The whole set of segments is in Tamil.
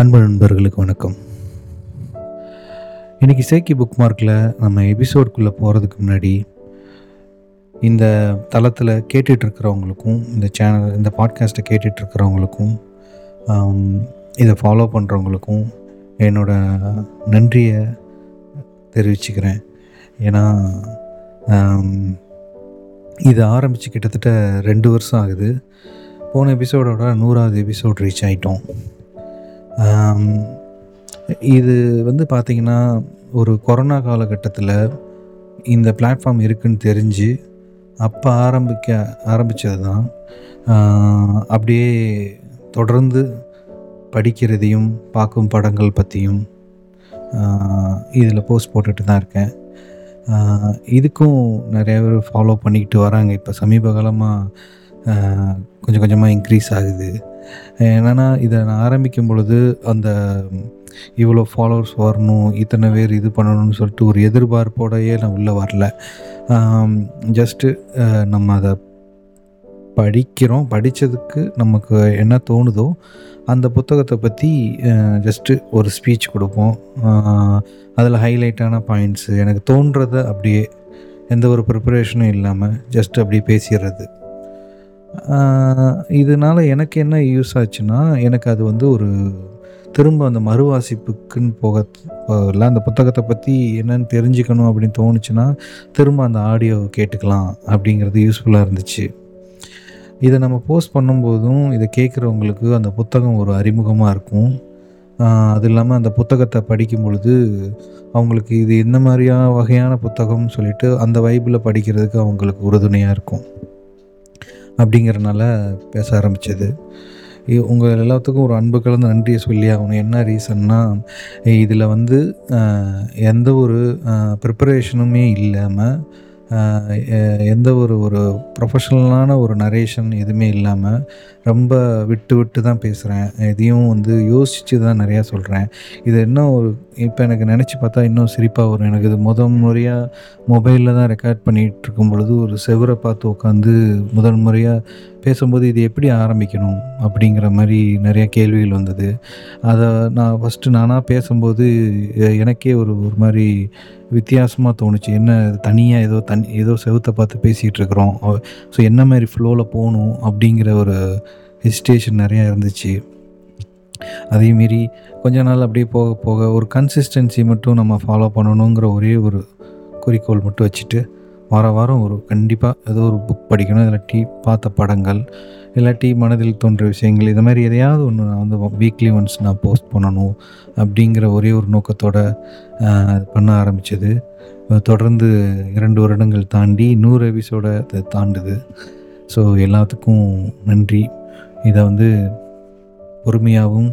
அன்பு நண்பர்களுக்கு வணக்கம். இன்றைக்கி சேக்கி புக் மார்க்கில் நம்ம எபிசோடுக்குள்ளே போகிறதுக்கு முன்னாடி இந்த தளத்தில் கேட்டுட்ருக்கிறவங்களுக்கும் இந்த சேனல் இந்த பாட்காஸ்ட்டை கேட்டுட்ருக்கிறவங்களுக்கும் இதை ஃபாலோ பண்ணுறவங்களுக்கும் என்னோட நன்றியை தெரிவிச்சுக்கிறேன். ஏன்னா இதை இது ஆரம்பித்து கிட்டத்தட்ட ரெண்டு வருஷம் ஆகுது. போன எபிசோடோட நூறாவது எபிசோட் ரீச் ஆகிட்டோம் இது வந்து பார்த்திங்கன்னா ஒரு கொரோனா காலகட்டத்தில் இந்த பிளாட்ஃபார்ம் இருக்குன்னு தெரிஞ்சு அப்போ ஆரம்பிக்க ஆரம்பித்தது தான் அப்படியே தொடர்ந்து படிக்கிறதையும் பார்க்கும் படங்கள் பற்றியும் இதில் போஸ்ட் போட்டுட்டு தான் இருக்கேன் இதுக்கும் நிறைய பேர் ஃபாலோ பண்ணிக்கிட்டு வராங்க. இப்போ சமீப காலமாக கொஞ்சம் கொஞ்சமாக இன்க்ரீஸ் ஆகுது. என்னென்னா இதை நான் ஆரம்பிக்கும் பொழுது அந்த இவ்வளோ ஃபாலோவர்ஸ் வரணும் இத்தனை பேர் இது பண்ணணும்னு சொல்லிட்டு ஒரு எதிர்பார்ப்போடையே நான் உள்ளே வரல. ஜஸ்ட்டு நம்ம அதை படிக்கிறோம். படித்ததுக்கு நமக்கு என்ன தோணுதோ அந்த புத்தகத்தை பற்றி ஜஸ்ட்டு ஒரு ஸ்பீச் கொடுப்போம். அதில் ஹைலைட்டான பாயிண்ட்ஸு எனக்கு தோன்றதை அப்படியே எந்த ஒரு ப்ரிப்பரேஷனும் இல்லாமல் ஜஸ்ட் அப்படியே பேசிடுறது. இதனால் எனக்கு என்ன யூஸ் ஆச்சுன்னா எனக்கு அது வந்து ஒரு திரும்ப அந்த மறுவாசிப்புக்குன்னு போக இல்லை அந்த புத்தகத்தை பற்றி என்னென்னு தெரிஞ்சுக்கணும் அப்படின்னு தோணுச்சுன்னா திரும்ப அந்த ஆடியோ கேட்டுக்கலாம் அப்படிங்கிறது யூஸ்ஃபுல்லாக இருந்துச்சு. இதை நம்ம போஸ்ட் பண்ணும்போதும் இதை கேட்குறவங்களுக்கு அந்த புத்தகம் ஒரு அறிமுகமாக இருக்கும். அது இல்லாமல் அந்த புத்தகத்தை படிக்கும் பொழுது அவங்களுக்கு இது என்ன மாதிரியான வகையான புத்தகம்னு சொல்லிட்டு அந்த வைப்பில் படிக்கிறதுக்கு அவங்களுக்கு உறுதுணையாக இருக்கும். அப்படிங்கிறனால பேச ஆரம்பித்தது உங்கள் எல்லாத்துக்கும் ஒரு அன்பு கலந்து நன்றியை சொல்லி ஆகணும். என்ன ரீசன்னா இதில் வந்து எந்த ஒரு ப்ரிப்பரேஷனுமே இல்லாமல் எந்த ஒரு ஒரு ப்ரொஃபஷனலான ஒரு நரேஷன் எதுவுமே இல்லாமல் ரொம்ப விட்டு விட்டு தான் பேசுகிறேன் இதையும் வந்து யோசித்து தான் நிறையா சொல்கிறேன் இது இன்னும் ஒரு இப்போ எனக்கு நினச்சி பார்த்தா இன்னும் சிரிப்பாக வரும். எனக்கு இது முத முறையாக மொபைலில் தான் ரெக்கார்ட் பண்ணிகிட்டு இருக்கும் பொழுது ஒரு செவரை பார்த்து உட்காந்து முதல் முறையாக பேசும்போது இது எப்படி ஆரம்பிக்கணும் அப்படிங்கிற மாதிரி நிறைய கேள்விகள் வந்தது. அதை நான் ஃபஸ்ட்டு நானாக பேசும்போது எனக்கே ஒரு ஒரு மாதிரி வித்தியாசமாக தோணுச்சு. என்ன தனியாக ஏதோ தனி ஏதோ செவத்தை பார்த்து பேசிகிட்டு இருக்கிறோம். ஸோ என்ன மாதிரி ஃப்ளோவில் போகணும் அப்படிங்கிற ஒரு ஹெசிடேஷன் நிறையா இருந்துச்சு. அதே கொஞ்ச நாள் அப்படியே போக போக ஒரு கன்சிஸ்டன்சி மட்டும் நம்ம ஃபாலோ பண்ணணுங்கிற ஒரே ஒரு குறிக்கோள் மட்டும் வச்சுட்டு வார வாரம் ஒரு கண்டிப்பாக ஏதோ ஒரு புக் படிக்கணும் இல்லாட்டி பார்த்த படங்கள் இல்லாட்டி மனதில் தோன்ற விஷயங்கள் இது மாதிரி எதையாவது ஒன்று நான் வந்து வீக்லி ஒன்ஸ் நான் போஸ்ட் பண்ணணும் அப்படிங்கிற ஒரே ஒரு நோக்கத்தோடு பண்ண ஆரம்பித்தது தொடர்ந்து இரண்டு வருடங்கள் தாண்டி நூறு எபிசோட தாண்டுது. ஸோ எல்லாத்துக்கும் நன்றி. இதை வந்து பொறுமையாகவும்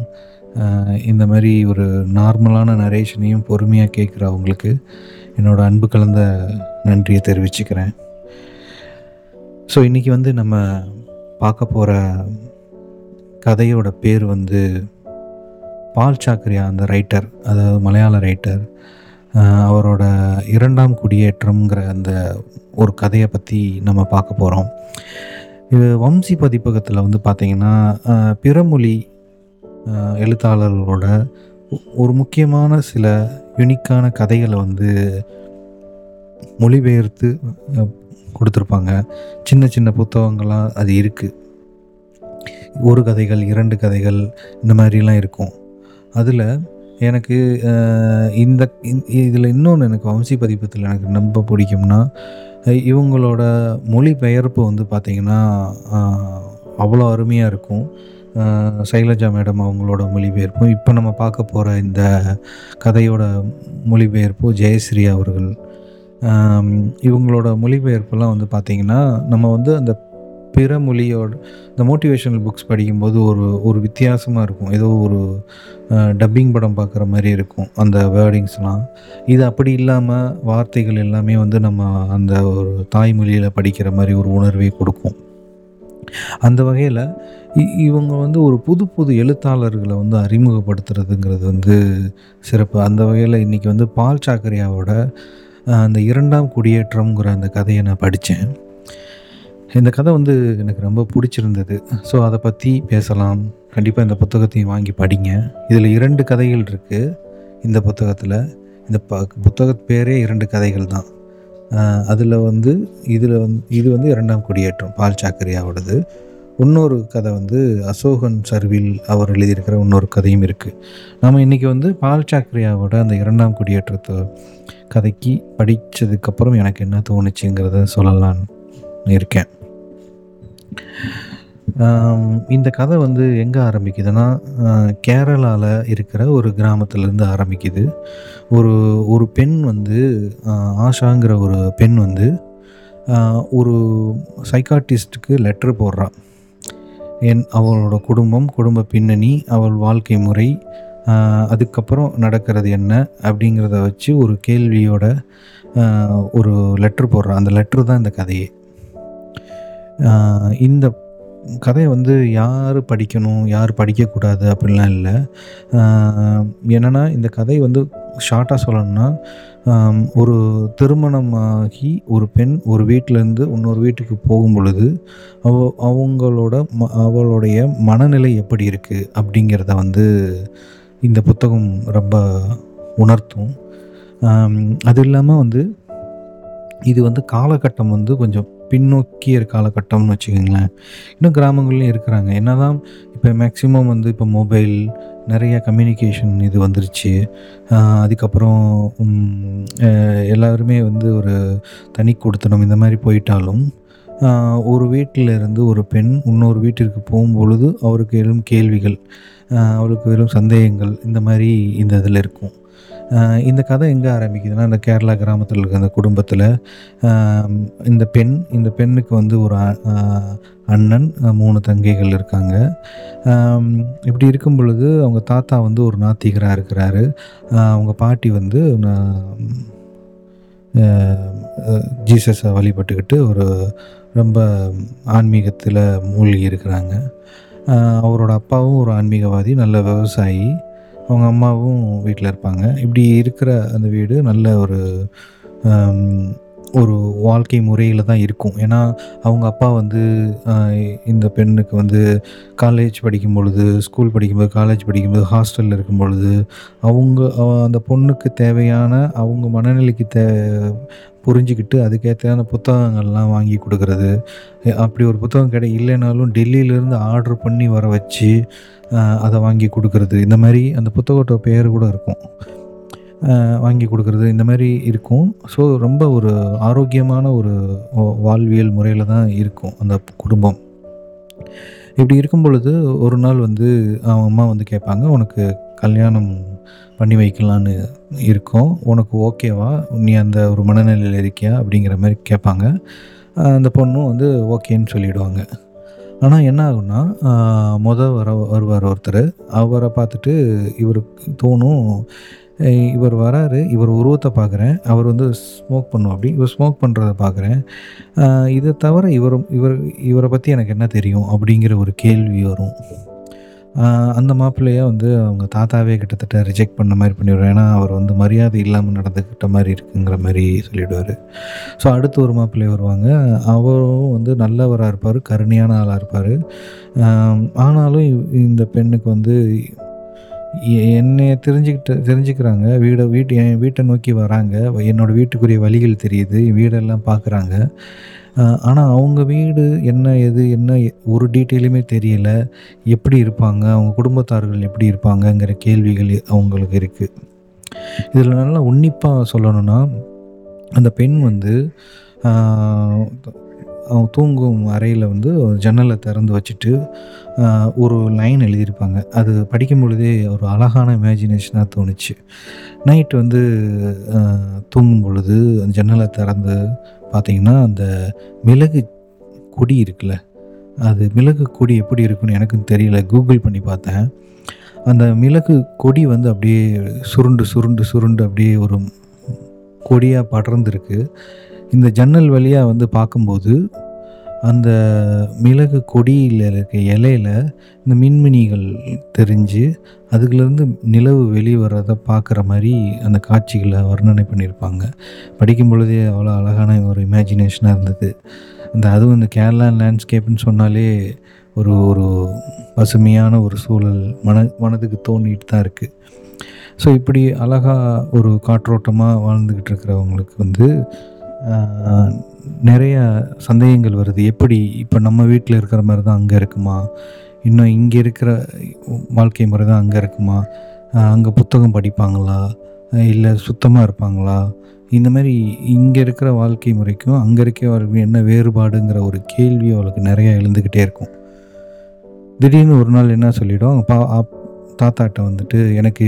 இந்த மாதிரி ஒரு நார்மலான நரேஷனையும் பொறுமையாக கேட்குற அவங்களுக்கு என்னோட அன்பு கலந்த நன்றியை தெரிவிச்சுக்கிறேன். ஸோ இன்றைக்கி வந்து நம்ம பார்க்க போகிற கதையோட பேர் வந்து பால் சாக்கரியா அந்த ரைட்டர் அதாவது மலையாள ரைட்டர் அவரோட இரண்டாம் குடியேற்றம்ங்கிற அந்த ஒரு கதையை பற்றி நம்ம பார்க்க போகிறோம் இது வம்சி பதிப்பகத்தில் வந்து பார்த்திங்கன்னா பிறமொழி எழுத்தாளர்களோட ஒரு முக்கியமான சில யுனிக்கான கதைகளை வந்து மொழிபெயர்த்து கொடுத்துருப்பாங்க. சின்ன சின்ன புத்தகங்களாக அது இருக்குது ஒரு கதைகள் இரண்டு கதைகள் இந்த மாதிரிலாம் இருக்கும். அதில் எனக்கு இந்த இதில் இன்னொன்று எனக்கு வம்சி பதிப்பத்தில் எனக்கு ரொம்ப பிடிக்கும்னா இவங்களோட மொழிபெயர்ப்பு வந்து பார்த்திங்கன்னா அவ்வளோ அருமையாக இருக்கும். சைலஜா மேடம் அவங்களோட மொழிபெயர்ப்பும் இப்போ நம்ம பார்க்க போகிற இந்த கதையோட மொழிபெயர்ப்பு ஜெயஸ்ரீ அவர்கள் இவங்களோட மொழிபெயர்ப்பெல்லாம் வந்து பார்த்திங்கன்னா நம்ம வந்து அந்த பிற மொழியோட இந்த மோட்டிவேஷனல் புக்ஸ் படிக்கும்போது ஒரு ஒரு வித்தியாசமாக இருக்கும். ஏதோ ஒரு டப்பிங் படம் பார்க்குற மாதிரி இருக்கும் அந்த வேர்டிங்ஸ்லாம் இது அப்படி இல்லாமல் வார்த்தைகள் எல்லாமே வந்து நம்ம அந்த ஒரு தாய்மொழியில் படிக்கிற மாதிரி ஒரு உணர்வை கொடுக்கும். அந்த வகையில் இவங்க வந்து ஒரு புது புது எழுத்தாளர்களை வந்து அறிமுகப்படுத்துறதுங்கிறது வந்து சிறப்பு. அந்த வகையில் இன்றைக்கி வந்து பால் சாக்கரியாவோட அந்த இரண்டாம் குடியேற்றம்ங்கிற அந்த கதையை நான் படித்தேன். இந்த கதை வந்து எனக்கு ரொம்ப பிடிச்சிருந்தது. ஸோ அதை பற்றி பேசலாம். கண்டிப்பாக இந்த புத்தகத்தையும் வாங்கி படிங்க. இதில் இரண்டு கதைகள் இருக்குது இந்த புத்தகத்தில் இந்த ப புத்தக பேரே இரண்டு கதைகள் தான். அதில் வந்து இதில் வந்து இது வந்து இரண்டாம் குடியேற்றம் பால் சாக்கரியாவோடது. இன்னொரு கதை வந்து அசோகன் சர்வில் அவர் எழுதியிருக்கிற இன்னொரு கதையும் இருக்குது நம்ம இன்றைக்கி வந்து பால் சாக்கரியாவோட அந்த இரண்டாம் குடியேற்றத்தை கதைக்கு படித்ததுக்கப்புறம் எனக்கு என்ன தோணுச்சுங்கிறத சொல்லலான்னு இருக்கேன். இந்த கதை வந்து எங்கே ஆரம்பிக்குதுன்னா கேரளாவில் இருக்கிற ஒரு கிராமத்துலேருந்து ஆரம்பிக்குது. ஒரு ஒரு பெண் வந்து ஆஷாங்கிற ஒரு பெண் வந்து ஒரு சைக்காட்டிஸ்ட்டுக்கு லெட்ரு போடுறான் என் அவளோட குடும்பம் குடும்ப பின்னணி அவள் வாழ்க்கை முறை அதுக்கப்புறம் நடக்கிறது என்ன அப்படிங்கிறத வச்சு ஒரு கேள்வியோட ஒரு லெட்ரு போடுறான். அந்த லெட்ரு தான் இந்த கதையே. இந்த கதையை வந்து யார் படிக்கணும் யார் படிக்கக்கூடாது அப்படின்லாம் இல்லை. என்னென்னா இந்த கதை வந்து ஷார்ட்டாக சொல்லணும்னா ஒரு திருமணமாகி ஒரு பெண் ஒரு வீட்டிலேருந்து இன்னொரு வீட்டுக்கு போகும் பொழுது அவ அவங்களோட ம அவளுடைய மனநிலை எப்படி இருக்குது அப்படிங்கிறத வந்து இந்த புத்தகம் ரொம்ப உணர்த்தும். அது இல்லாமல் வந்து இது வந்து காலகட்டம் வந்து கொஞ்சம் பின்னோக்கிய காலகட்டம்னு வச்சுக்கோங்களேன். இன்னும் கிராமங்கள்லையும் இருக்கிறாங்க. என்ன தான் இப்போ மேக்ஸிமம் வந்து இப்போ மொபைல் நிறைய கம்யூனிகேஷன் இது வந்துருச்சு. அதுக்கப்புறம் எல்லாருமே வந்து ஒரு தனி கொடுத்தனம் இந்த மாதிரி போயிட்டாலும் ஒரு வீட்டில் இருந்து ஒரு பெண் இன்னொரு வீட்டிற்கு போகும்பொழுது அவருக்கு எழும் கேள்விகள் அவளுக்கு வெறும் சந்தேகங்கள் இந்த மாதிரி இந்த இதில் இருக்கும். இந்த கதை எங்கே ஆரம்பிக்குதுன்னா இந்த கேரளா கிராமத்தில் இருக்க அந்த குடும்பத்தில் இந்த பெண் இந்த பெண்ணுக்கு வந்து ஒரு அ- அண்ணன் மூணு தங்கைகள் இருக்காங்க. இப்படி இருக்கும் பொழுது அவங்க தாத்தா வந்து ஒரு நாத்திகராக இருக்கிறாரு. அவங்க பாட்டி வந்து ஜீசஸை வழிபட்டுக்கிட்டு ஒரு ரொம்ப ஆன்மீகத்தில் மூழ்கி இருக்கிறாங்க. அவரோட அப்பாவும் ஒரு ஆன்மீகவாதி நல்ல விவசாயி. அவங்க அம்மாவும் வீட்டில் இருப்பாங்க. இப்படி இருக்கிற அந்த வீடு நல்ல ஒரு ஒரு வாழ்க்கை முறையில் தான் இருக்கும். ஏன்னா அவங்க அப்பா வந்து இந்த பெண்ணுக்கு வந்து காலேஜ் படிக்கும் பொழுது ஸ்கூல் படிக்கும்போது காலேஜ் படிக்கும்போது ஹாஸ்டலில் இருக்கும் பொழுது அவங்க அந்த பொண்ணுக்கு தேவையான அவங்க மனநிலைக்கு தே புரிஞ்சுக்கிட்டு அதுக்கேற்றான புத்தகங்கள்லாம் வாங்கி கொடுக்கறது. அப்படி ஒரு புத்தகம் கிடை இல்லைனாலும் டெல்லியிலேருந்து ஆர்டர் பண்ணி வர வச்சு அதை வாங்கி கொடுக்கறது. இந்த மாதிரி அந்த புத்தகத்தோட பேர் கூட இருக்கும். வாங்கி கொடுக்கறது இந்த மாதிரி இருக்கும். ஸோ ரொம்ப ஒரு ஆரோக்கியமான ஒரு வாழ்வியல் முறையில் தான் இருக்கும் அந்த குடும்பம். இப்படி இருக்கும் பொழுது ஒரு நாள் வந்து அவன் அம்மா வந்து கேட்பாங்க உனக்கு கல்யாணம் பண்ணி வைக்கலான்னு இருக்கோம். உனக்கு ஓகேவா? நீ அந்த ஒரு மனநிலையில் இருக்கியா? அப்படிங்கிற மாதிரி கேட்பாங்க. அந்த பொண்ணும் வந்து ஓகேன்னு சொல்லிவிடுவாங்க ஆனால் என்ன ஆகும்னா மொதல் வர வருவார் ஒருத்தர். அவரை பார்த்துட்டு இவருக்கு தோணும் இவர் வராரு இவர் உருவத்தை பார்க்குறேன். அவர் வந்து ஸ்மோக் பண்ணும். அப்படி இவர் ஸ்மோக் பண்ணுறத பார்க்குறேன். இதை தவிர இவர் இவர் இவரை பற்றி எனக்கு என்ன தெரியும்? அப்படிங்கிற ஒரு கேள்வி வரும். அந்த மாப்பிள்ளையை வந்து அவங்க தாத்தாவே கிட்டத்தட்ட ரிஜெக்ட் பண்ண மாதிரி பண்ணிவிடுவார் ஏன்னா அவர் வந்து மரியாதை இல்லாமல் நடந்துக்கிட்ட மாதிரி இருக்குங்கிற மாதிரி சொல்லிவிடுவார் ஸோ அடுத்து ஒரு மாப்பிள்ளை வருவாங்க. அவரும் வந்து நல்லவராக இருப்பார் கருணையான ஆளாக இருப்பார். ஆனாலும் இவ்- இந்த பெண்ணுக்கு வந்து என்னை என்னைய தெரிஞ்சுக்கிட்டு தெரிஞ்சுக்கிறாங்க. வீடை வீட்டு என் வீட்டை நோக்கி வராங்க. என்னோடய வீட்டுக்குரிய வழிகள் தெரியுது. வீடெல்லாம் பார்க்குறாங்க ஆனால் அவங்க வீடு என்ன எது என்ன ஒரு டீட்டெயிலுமே தெரியல. எப்படி இருப்பாங்க? அவங்க குடும்பத்தார்கள் எப்படி இருப்பாங்கங்கிற கேள்விகள் அவங்களுக்கு இருக்குது இதில் நல்லா உன்னிப்பாக சொல்லணும்னா அந்த பெண் வந்து அவங்க தூங்கும் அறையில் வந்து ஜன்னலை திறந்து வச்சுட்டு ஒரு லைன் எழுதியிருப்பாங்க. அது படிக்கும் பொழுதே ஒரு அழகான இமேஜினேஷனாக தோணுச்சு. நைட் வந்து தூங்கும் பொழுது அந்த ஜன்னலை திறந்து பார்த்திங்கன்னா அந்த மிளகு கொடி இருக்குல்ல அது மிளகு கொடி எப்படி இருக்குன்னு எனக்கும் தெரியல. கூகுள் பண்ணி பார்த்தேன். அந்த மிளகு கொடி வந்து அப்படியே சுருண்டு சுருண்டு சுருண்டு அப்படியே ஒரு கொடியாக படர்ந்துருக்கு. இந்த ஜன்னல் வழியாக வந்து பார்க்கும்போது அந்த மிளகு கொடியில் இருக்க இலையில இந்த மின்மினிகள் தெரிஞ்சு அதுக்குலேருந்து நிலவு வெளியே வர்றதை பார்க்குற மாதிரி அந்த காட்சிகளை வர்ணனை பண்ணியிருப்பாங்க படிக்கும் பொழுதே அவ்வளோ அழகான ஒரு இமேஜினேஷனாக இருந்தது. அந்த அதுவும் இந்த கேரளா லேண்ட்ஸ்கேப்னு சொன்னாலே ஒரு ஒரு பசுமையான ஒரு சூழல் மன மனதுக்கு தோண்டிட்டு தான் இருக்குது ஸோ இப்படி அழகாக ஒரு காற்றோட்டமாக வாழ்ந்துக்கிட்டு இருக்கிறவங்களுக்கு வந்து நிறைய சந்தேகங்கள் வருது. எப்படி இப்போ நம்ம வீட்டில் இருக்கிற மாதிரி தான் அங்கே இருக்குமா? இன்னும் இங்கே இருக்கிற வாழ்க்கை முறை தான் அங்கே இருக்குமா? அங்கே புத்தகம் படிப்பாங்களா? இல்லை சுத்தமாக இருப்பாங்களா? இந்த மாதிரி இங்கே இருக்கிற வாழ்க்கை முறைக்கும் அங்கே இருக்க வாழ்க்கை என்ன வேறுபாடுங்கிற ஒரு கேள்வி அவளுக்கு நிறையா எழுந்துக்கிட்டே இருக்கும். திடீர்னு ஒரு நாள் என்ன சொல்லிவிடும் பா தாத்தாட்ட வந்துட்டு எனக்கு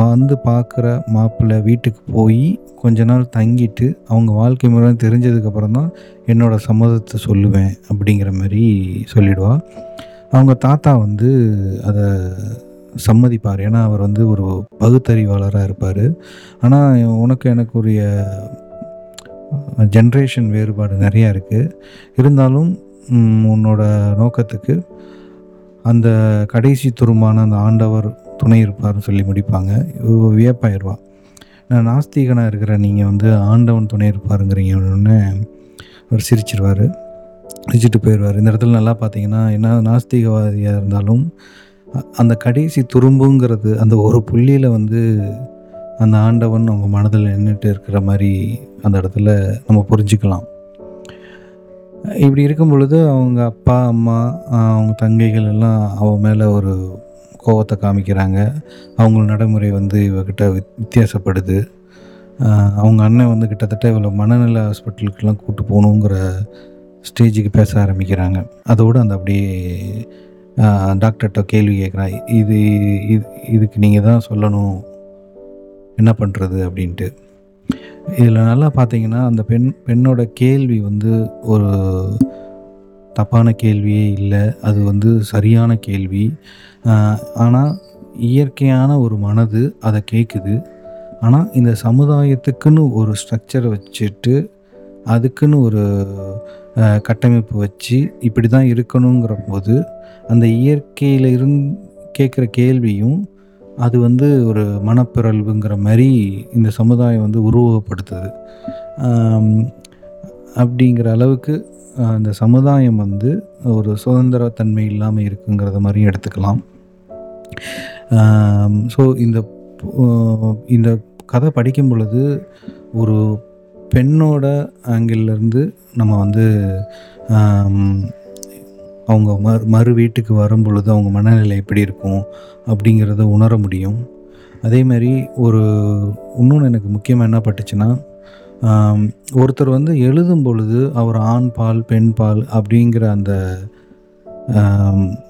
வந்து பார்க்குற மாப்பிள்ளை வீட்டுக்கு போய் கொஞ்ச நாள் தங்கிட்டு அவங்க வாழ்க்கை முறை தெரிஞ்சதுக்கப்புறம் தான் என்னோடய சம்மதத்தை சொல்லுவேன் அப்படிங்கிற மாதிரி சொல்லிடுவா. அவங்க தாத்தா வந்து அதை சம்மதிப்பார். ஏன்னா அவர் வந்து ஒரு பகுத்தறிவாளராக இருப்பார். ஆனால் உனக்கு எனக்குரிய ஜென்ரேஷன் வேறுபாடு நிறையா இருக்குது இருந்தாலும் உன்னோட நோக்கத்துக்கு அந்த கடைசி துரும்பான அந்த ஆண்டவர் துணை இருப்பார்னு சொல்லி முடிப்பாங்க. இவ வியப்பாயிருவா. நான் நாஸ்திகனாக இருக்கிற நீங்கள் வந்து ஆண்டவன் துணை இருப்பாருங்கிறீங்க உடனே அவர் சிரிச்சிருவார். சிரிச்சிட்டு போயிடுவார் இந்த இடத்துல நல்லா பார்த்தீங்கன்னா என்ன நாஸ்திகவாதியாக இருந்தாலும் அந்த கடைசி துரும்புங்கிறது அந்த ஒரு புள்ளியில் வந்து அந்த ஆண்டவன் அவங்க மனதில் நின்றுட்டு இருக்கிற மாதிரி அந்த இடத்துல நம்ம புரிஞ்சுக்கலாம். இப்படி இருக்கும் பொழுது அவங்க அப்பா அம்மா அவங்க தங்கைகள் எல்லாம் அவன் மேலே ஒரு கோவத்தை காமிக்கிறாங்க. அவங்க நடைமுறை வந்து இவகிட்ட வித்தியாசப்படுது. அவங்க அண்ணன் வந்து கிட்டத்தட்ட இவ்வளோ மனநல ஹாஸ்பிட்டலுக்கெல்லாம் கூப்பிட்டு போகணுங்கிற ஸ்டேஜுக்கு பேச ஆரம்பிக்கிறாங்க. அதோடு அந்த அப்படியே டாக்டர்கிட்ட கேள்வி கேட்குறான். இது இது இதுக்கு நீங்கள் தான் சொல்லணும். என்ன பண்ணுறது அப்படின்ட்டு. இதில் நல்லா பார்த்தீங்கன்னா அந்த பெண் பெண்ணோட கேள்வி வந்து ஒரு தப்பான கேள்வியே இல்லை. அது வந்து சரியான கேள்வி. ஆனால் இயற்கையான ஒரு மனது அதை கேட்குது ஆனால் இந்த சமுதாயத்துக்குன்னு ஒரு ஸ்ட்ரக்சரை வச்சுட்டு அதுக்குன்னு ஒரு கட்டமைப்பு வச்சு இப்படி தான் இருக்கணுங்கிற போது அந்த இயற்கையில் இருந் கேட்குற கேள்வியும் அது வந்து ஒரு மனப்பிறழ்வுங்கிற மாதிரி இந்த சமுதாயம் வந்து உருவகப்படுத்துது. அப்படிங்கிற அளவுக்கு அந்த சமுதாயம் வந்து ஒரு சுதந்திரத்தன்மை இல்லாமல் இருக்குங்கிறத மாதிரியும் எடுத்துக்கலாம். ஸோ இந்த இந்த கதை படிக்கும் பொழுது ஒரு பெண்ணோட ஆங்கிள்லேருந்து நம்ம வந்து அவங்க மறு மறு வீட்டுக்கு வரும் பொழுது அவங்க மனநிலை எப்படி இருக்கும் அப்படிங்கிறத உணர முடியும். அதே மாதிரி ஒரு இன்னொன்று எனக்கு முக்கியமாக என்ன பட்டுச்சுன்னா ஒருத்தர் வந்து எழுதும் பொழுது அவர் ஆண் பால் பெண் பால் அப்படிங்கிற அந்த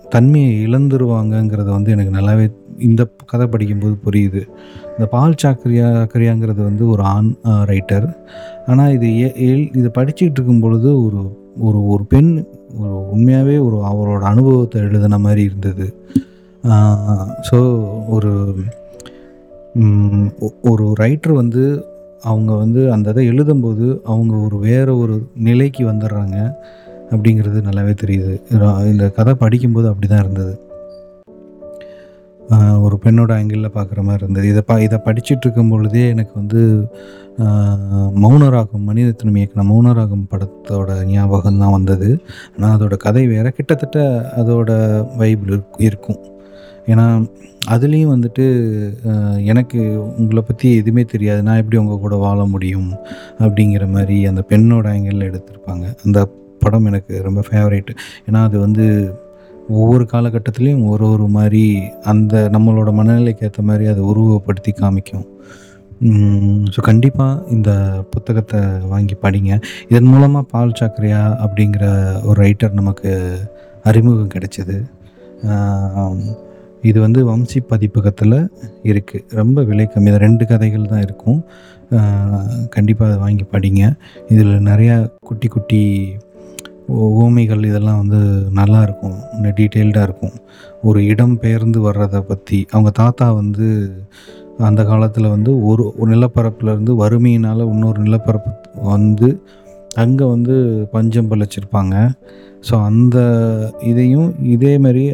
தன்மையை இழந்துருவாங்கங்கிறது வந்து எனக்கு நல்லாவே இந்த கதை படிக்கும்போது புரியுது. இந்த பால் சாக்கரியா கரியாங்கிறது வந்து ஒரு ஆண் ரைட்டர் ஆனால் இது எல் இதை படிச்சுக்கிட்டு இருக்கும் பொழுது ஒரு ஒரு ஒரு பெண் ஒரு உண்மையாகவே ஒரு அவரோட அனுபவத்தை எழுதின மாதிரி இருந்தது. ஸோ ஒரு ஒரு ரைட்டர் வந்து அவங்க வந்து அந்த இதை எழுதும்போது அவங்க ஒரு வேறு ஒரு நிலைக்கு வந்துடுறாங்க அப்படிங்கிறது நல்லாவே தெரியுது. இந்த கதை படிக்கும்போது அப்படி தான் இருந்தது ஒரு பெண்ணோட ஆங்கிளில் பார்க்குற மாதிரி இருந்தது. இதை பா இதை படிச்சுட்டு இருக்கும் பொழுதே எனக்கு வந்து மௌனராகும் மௌனராகம் மனிதத்தினம் இயக்கின மௌனராகம் படத்தோட ஞாபகம் தான் வந்தது. ஆனால் அதோட கதை வேறு. கிட்டத்தட்ட அதோட வைபிள் இருக்கும். ஏன்னா அதுலேயும் வந்துட்டு எனக்கு உங்களை பற்றி எதுவுமே தெரியாது. நான் எப்படி உங்கள் கூட வாழ முடியும்? அப்படிங்கிற மாதிரி அந்த பெண்ணோட ஆங்கிளில் எடுத்திருப்பாங்க. அந்த படம் எனக்கு ரொம்ப ஃபேவரேட் ஏன்னா அது வந்து ஒவ்வொரு காலகட்டத்துலேயும் ஒரு ஒரு மாதிரி அந்த நம்மளோட மனநிலைக்கு ஏற்ற மாதிரி அதை உருவப்படுத்தி காமிக்கும். ஸோ கண்டிப்பாக இந்த புத்தகத்தை வாங்கி படிங்க. இதன் மூலமாக பால் சாக்கரையா அப்படிங்கிற ஒரு ரைட்டர் நமக்கு அறிமுகம் கிடைச்சது. இது வந்து வம்சி பதிப்பகத்தில் இருக்குது ரொம்ப விலை கம்மி. தான் ரெண்டு கதைகள் தான் இருக்கும். கண்டிப்பாக அதை வாங்கி படிங்க. இதில் நிறையா குட்டி குட்டி ஓமைகள் இதெல்லாம் வந்து நல்லா இருக்கும். டீட்டெயில்டாக இருக்கும். ஒரு இடம் பெயர்ந்து வர்றதை பற்றி அவங்க தாத்தா வந்து அந்த காலத்தில் வந்து ஒரு நிலப்பரப்புலேருந்து இருந்து வறுமையினால் இன்னொரு நிலப்பரப்பு வந்து அங்கே வந்து பஞ்சம் பழச்சிருப்பாங்க. ஸோ அந்த இதையும் இதே மாதிரி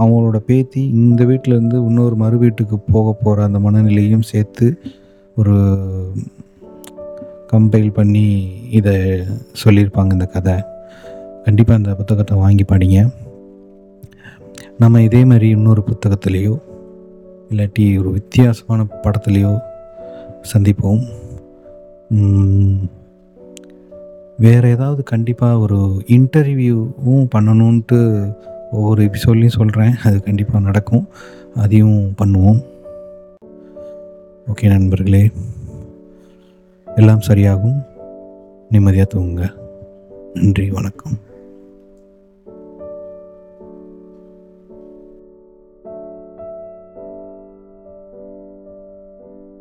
அவங்களோட பேத்தி இந்த வீட்டிலேருந்து இன்னொரு மறு வீட்டுக்கு போக போகிற அந்த மனநிலையும் சேர்த்து ஒரு கம்பைல் பண்ணி இதை சொல்லியிருப்பாங்க இந்த கதை. கண்டிப்பாக அந்த புத்தகத்தை வாங்கி படிங்க. நம்ம இதே மாதிரி இன்னொரு புத்தகத்துலேயோ இல்லாட்டி ஒரு வித்தியாசமான படத்துலேயோ சந்திப்போம். வேறு ஏதாவது கண்டிப்பாக ஒரு இன்டர்வியூவும் பண்ணணுன்ட்டு ஒவ்வொரு எபிசோட்லேயும் சொல்கிறேன் அது கண்டிப்பாக நடக்கும். அதையும் பண்ணுவோம். ஓகே நண்பர்களே. எல்லாம் சரியாகும். நிம்மதியாக தூங்குங்க. நன்றி வணக்கம்.